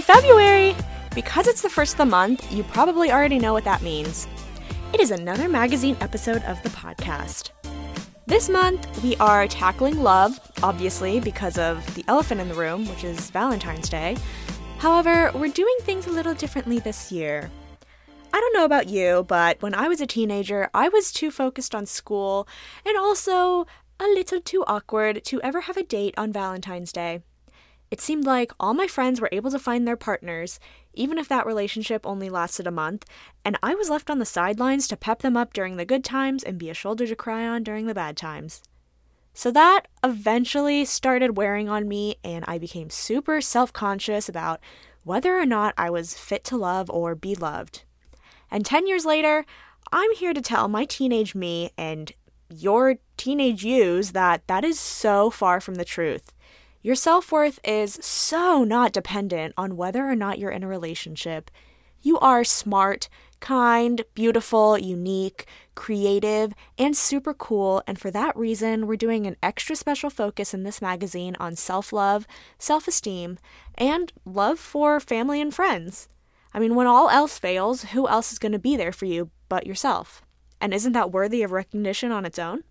February! Because it's the first of the month, you probably already know what that means. It is another magazine episode of the podcast. This month, we are tackling love, obviously, because of the elephant in the room, which is Valentine's Day. However, we're doing things a little differently this year. I don't know about you, but when I was a teenager, I was too focused on school and also a little too awkward to ever have a date on Valentine's Day. It seemed like all my friends were able to find their partners, even if that relationship only lasted a month, and I was left on the sidelines to pep them up during the good times and be a shoulder to cry on during the bad times. So that eventually started wearing on me, and I became super self conscious about whether or not I was fit to love or be loved. And 10 years later, I'm here to tell my teenage me and your teenage yous that that is so far from the truth. Your self worth is so not dependent on whether or not you're in a relationship. You are smart, kind, beautiful, unique, creative, and super cool, and for that reason, we're doing an extra special focus in this magazine on self love, self esteem, and love for family and friends. I mean, when all else fails, who else is going to be there for you but yourself? And isn't that worthy of recognition on its own?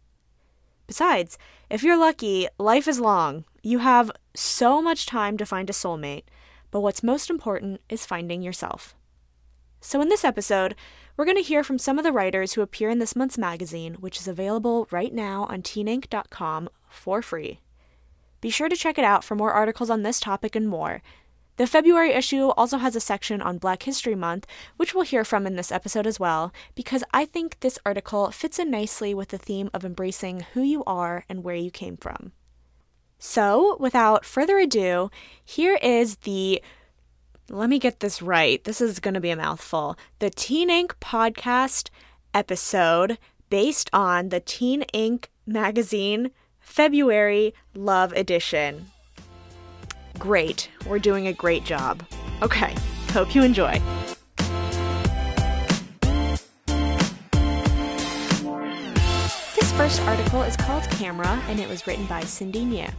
Besides, if you're lucky, life is long. You have so much time to find a soulmate, but what's most important is finding yourself. So, in this episode, we're going to hear from some of the writers who appear in this month's magazine, which is available right now on teenink.com for free. Be sure to check it out for more articles on this topic and more, the February issue also has a section on Black History Month, which we'll hear from in this episode as well, because I think this article fits in nicely with the theme of embracing who you are and where you came from. So, without further ado, here is the let me get this right. This is going to be a mouthful. The Teen Ink podcast episode based on the Teen Ink magazine February Love Edition. Great. We're doing a great job. Okay. Hope you enjoy. This first article is called Camera and it was written by Cindy Nye.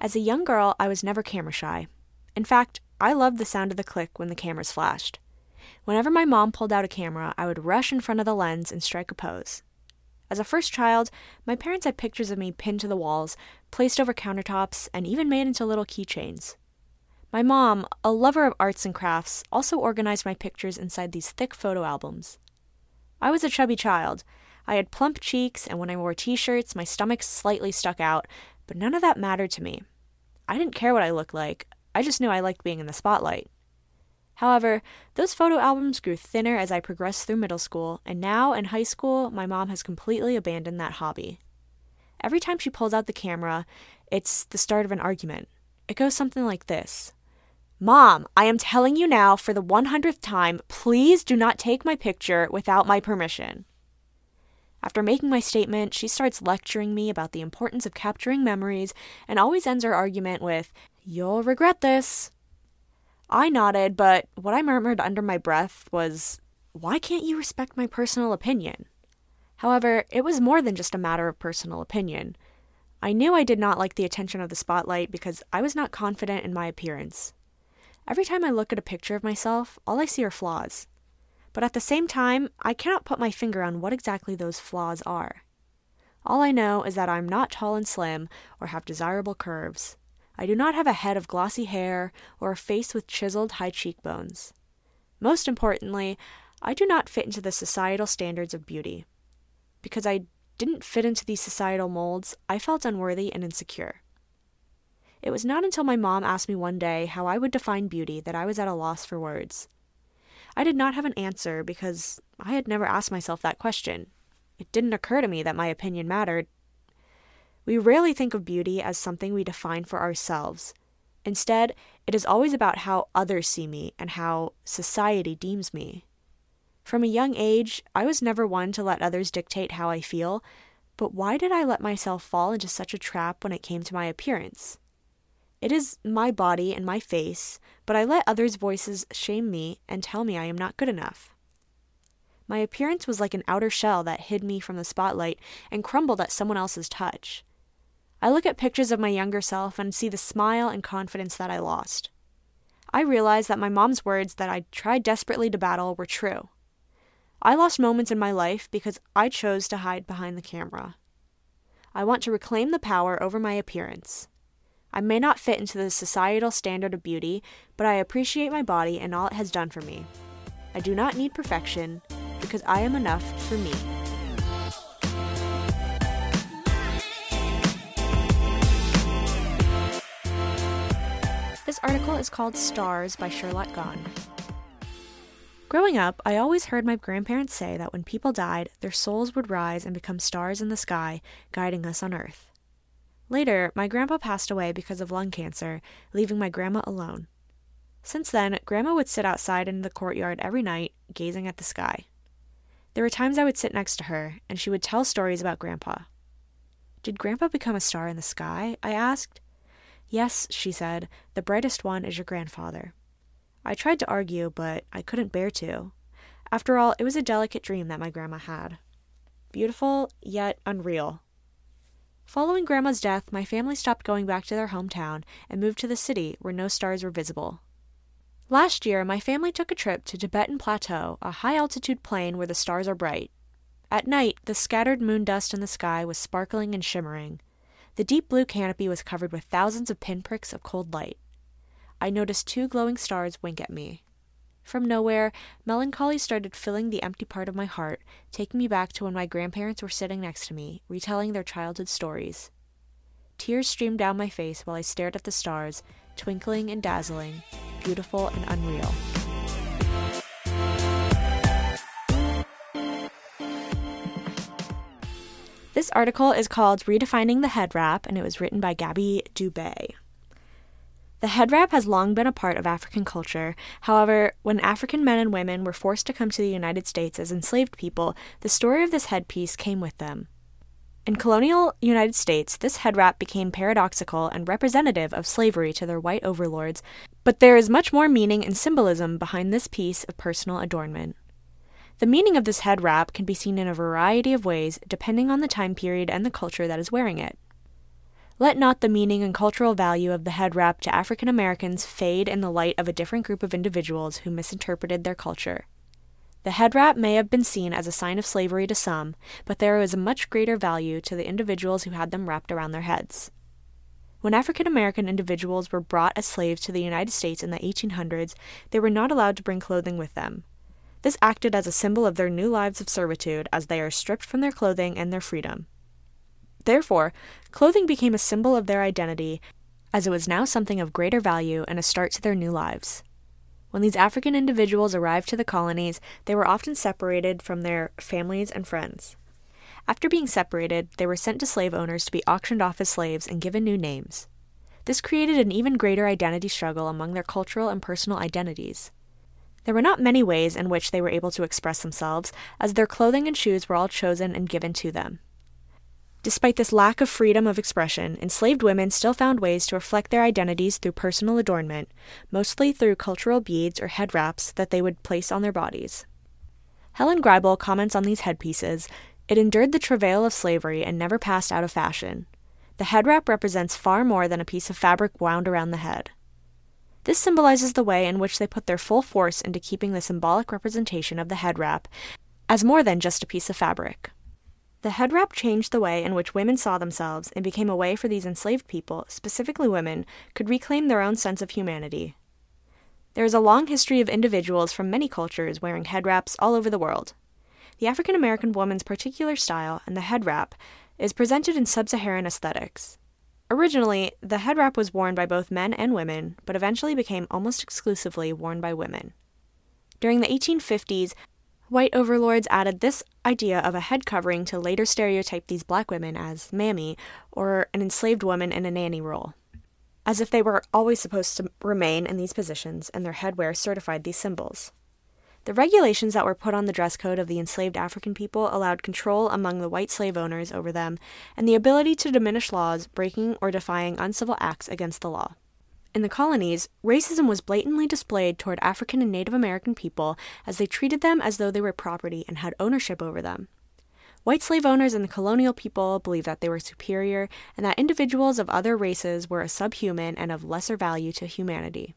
As a young girl, I was never camera shy. In fact, I loved the sound of the click when the cameras flashed. Whenever my mom pulled out a camera, I would rush in front of the lens and strike a pose. As a first child, my parents had pictures of me pinned to the walls, placed over countertops, and even made into little keychains. My mom, a lover of arts and crafts, also organized my pictures inside these thick photo albums. I was a chubby child. I had plump cheeks, and when I wore t shirts, my stomach slightly stuck out, but none of that mattered to me. I didn't care what I looked like, I just knew I liked being in the spotlight. However, those photo albums grew thinner as I progressed through middle school, and now in high school, my mom has completely abandoned that hobby. Every time she pulls out the camera, it's the start of an argument. It goes something like this Mom, I am telling you now for the 100th time, please do not take my picture without my permission. After making my statement, she starts lecturing me about the importance of capturing memories and always ends her argument with, You'll regret this. I nodded, but what I murmured under my breath was, Why can't you respect my personal opinion? However, it was more than just a matter of personal opinion. I knew I did not like the attention of the spotlight because I was not confident in my appearance. Every time I look at a picture of myself, all I see are flaws. But at the same time, I cannot put my finger on what exactly those flaws are. All I know is that I'm not tall and slim or have desirable curves. I do not have a head of glossy hair or a face with chiseled high cheekbones. Most importantly, I do not fit into the societal standards of beauty. Because I didn't fit into these societal molds, I felt unworthy and insecure. It was not until my mom asked me one day how I would define beauty that I was at a loss for words. I did not have an answer because I had never asked myself that question. It didn't occur to me that my opinion mattered, we rarely think of beauty as something we define for ourselves. Instead, it is always about how others see me and how society deems me. From a young age, I was never one to let others dictate how I feel, but why did I let myself fall into such a trap when it came to my appearance? It is my body and my face, but I let others' voices shame me and tell me I am not good enough. My appearance was like an outer shell that hid me from the spotlight and crumbled at someone else's touch. I look at pictures of my younger self and see the smile and confidence that I lost. I realize that my mom's words that I tried desperately to battle were true. I lost moments in my life because I chose to hide behind the camera. I want to reclaim the power over my appearance. I may not fit into the societal standard of beauty, but I appreciate my body and all it has done for me. I do not need perfection because I am enough for me. Article is called Stars by Sherlock Gone. Growing up, I always heard my grandparents say that when people died, their souls would rise and become stars in the sky, guiding us on Earth. Later, my grandpa passed away because of lung cancer, leaving my grandma alone. Since then, Grandma would sit outside in the courtyard every night, gazing at the sky. There were times I would sit next to her, and she would tell stories about Grandpa. Did Grandpa become a star in the sky? I asked. Yes, she said, the brightest one is your grandfather. I tried to argue, but I couldn't bear to. After all, it was a delicate dream that my grandma had. Beautiful, yet unreal. Following Grandma's death, my family stopped going back to their hometown and moved to the city where no stars were visible. Last year, my family took a trip to Tibetan Plateau, a high altitude plain where the stars are bright. At night, the scattered moon dust in the sky was sparkling and shimmering. The deep blue canopy was covered with thousands of pinpricks of cold light. I noticed two glowing stars wink at me. From nowhere, melancholy started filling the empty part of my heart, taking me back to when my grandparents were sitting next to me, retelling their childhood stories. Tears streamed down my face while I stared at the stars, twinkling and dazzling, beautiful and unreal. This article is called Redefining the Head Wrap, and it was written by Gabby Dubay. The head wrap has long been a part of African culture. However, when African men and women were forced to come to the United States as enslaved people, the story of this headpiece came with them. In colonial United States, this head wrap became paradoxical and representative of slavery to their white overlords, but there is much more meaning and symbolism behind this piece of personal adornment. The meaning of this head wrap can be seen in a variety of ways depending on the time period and the culture that is wearing it. Let not the meaning and cultural value of the head wrap to African Americans fade in the light of a different group of individuals who misinterpreted their culture. The head wrap may have been seen as a sign of slavery to some, but there is a much greater value to the individuals who had them wrapped around their heads. When African American individuals were brought as slaves to the United States in the 1800s, they were not allowed to bring clothing with them. This acted as a symbol of their new lives of servitude as they are stripped from their clothing and their freedom. Therefore, clothing became a symbol of their identity, as it was now something of greater value and a start to their new lives. When these African individuals arrived to the colonies, they were often separated from their families and friends. After being separated, they were sent to slave owners to be auctioned off as slaves and given new names. This created an even greater identity struggle among their cultural and personal identities. There were not many ways in which they were able to express themselves, as their clothing and shoes were all chosen and given to them. Despite this lack of freedom of expression, enslaved women still found ways to reflect their identities through personal adornment, mostly through cultural beads or head wraps that they would place on their bodies. Helen Griebel comments on these headpieces it endured the travail of slavery and never passed out of fashion. The head wrap represents far more than a piece of fabric wound around the head. This symbolizes the way in which they put their full force into keeping the symbolic representation of the head wrap as more than just a piece of fabric. The head wrap changed the way in which women saw themselves and became a way for these enslaved people, specifically women, could reclaim their own sense of humanity. There is a long history of individuals from many cultures wearing head wraps all over the world. The African American woman's particular style and the head wrap is presented in sub Saharan aesthetics. Originally, the head wrap was worn by both men and women, but eventually became almost exclusively worn by women. During the 1850s, White overlords added this idea of a head covering to later stereotype these black women as mammy or an enslaved woman in a nanny role, as if they were always supposed to remain in these positions and their headwear certified these symbols. The regulations that were put on the dress code of the enslaved African people allowed control among the white slave owners over them and the ability to diminish laws breaking or defying uncivil acts against the law. In the colonies, racism was blatantly displayed toward African and Native American people as they treated them as though they were property and had ownership over them. White slave owners and the colonial people believed that they were superior and that individuals of other races were a subhuman and of lesser value to humanity.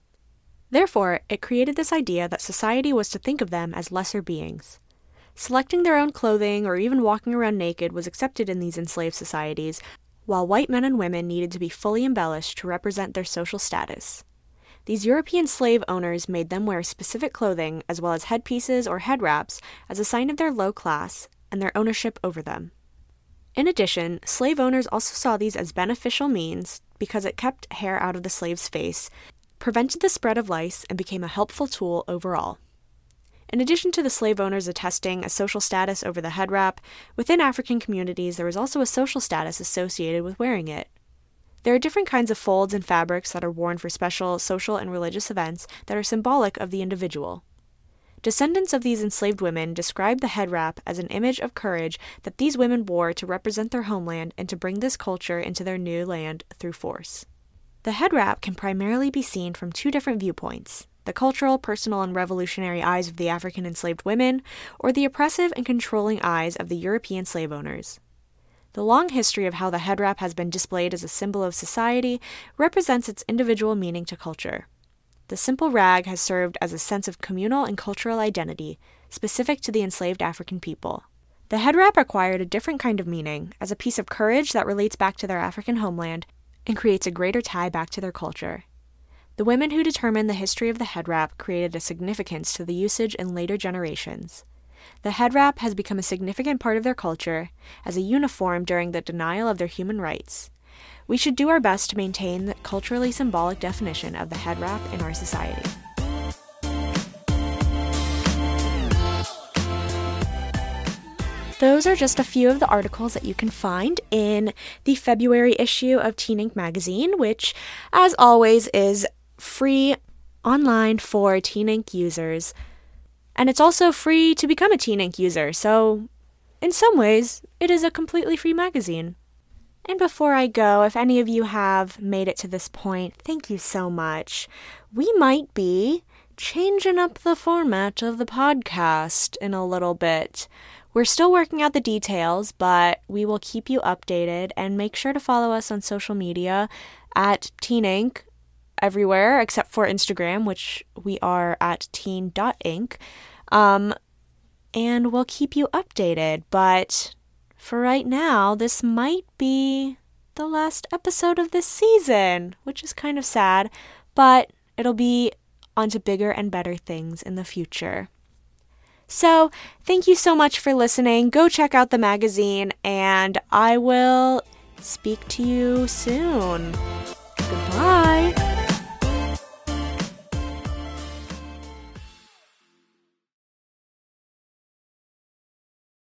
Therefore, it created this idea that society was to think of them as lesser beings. Selecting their own clothing or even walking around naked was accepted in these enslaved societies, while white men and women needed to be fully embellished to represent their social status. These European slave owners made them wear specific clothing, as well as headpieces or head wraps, as a sign of their low class and their ownership over them. In addition, slave owners also saw these as beneficial means because it kept hair out of the slave's face, prevented the spread of lice, and became a helpful tool overall. In addition to the slave owners attesting a social status over the head wrap, within African communities there was also a social status associated with wearing it. There are different kinds of folds and fabrics that are worn for special social and religious events that are symbolic of the individual. Descendants of these enslaved women describe the head wrap as an image of courage that these women wore to represent their homeland and to bring this culture into their new land through force. The head wrap can primarily be seen from two different viewpoints the cultural, personal, and revolutionary eyes of the African enslaved women, or the oppressive and controlling eyes of the European slave owners. The long history of how the head wrap has been displayed as a symbol of society represents its individual meaning to culture. The simple rag has served as a sense of communal and cultural identity, specific to the enslaved African people. The head wrap acquired a different kind of meaning, as a piece of courage that relates back to their African homeland and creates a greater tie back to their culture. The women who determined the history of the head wrap created a significance to the usage in later generations. The head wrap has become a significant part of their culture as a uniform during the denial of their human rights. We should do our best to maintain the culturally symbolic definition of the head wrap in our society. Those are just a few of the articles that you can find in the February issue of Teen Ink magazine, which, as always, is free online for Teen Ink users. And it's also free to become a Teen Ink user, so in some ways, it is a completely free magazine. And before I go, if any of you have made it to this point, thank you so much. We might be changing up the format of the podcast in a little bit. We're still working out the details, but we will keep you updated and make sure to follow us on social media at Teen Ink everywhere except for Instagram, which we are at teen.ink. Um, and we'll keep you updated. But for right now, this might be the last episode of this season, which is kind of sad, but it'll be onto bigger and better things in the future. So, thank you so much for listening. Go check out the magazine, and I will speak to you soon. Goodbye.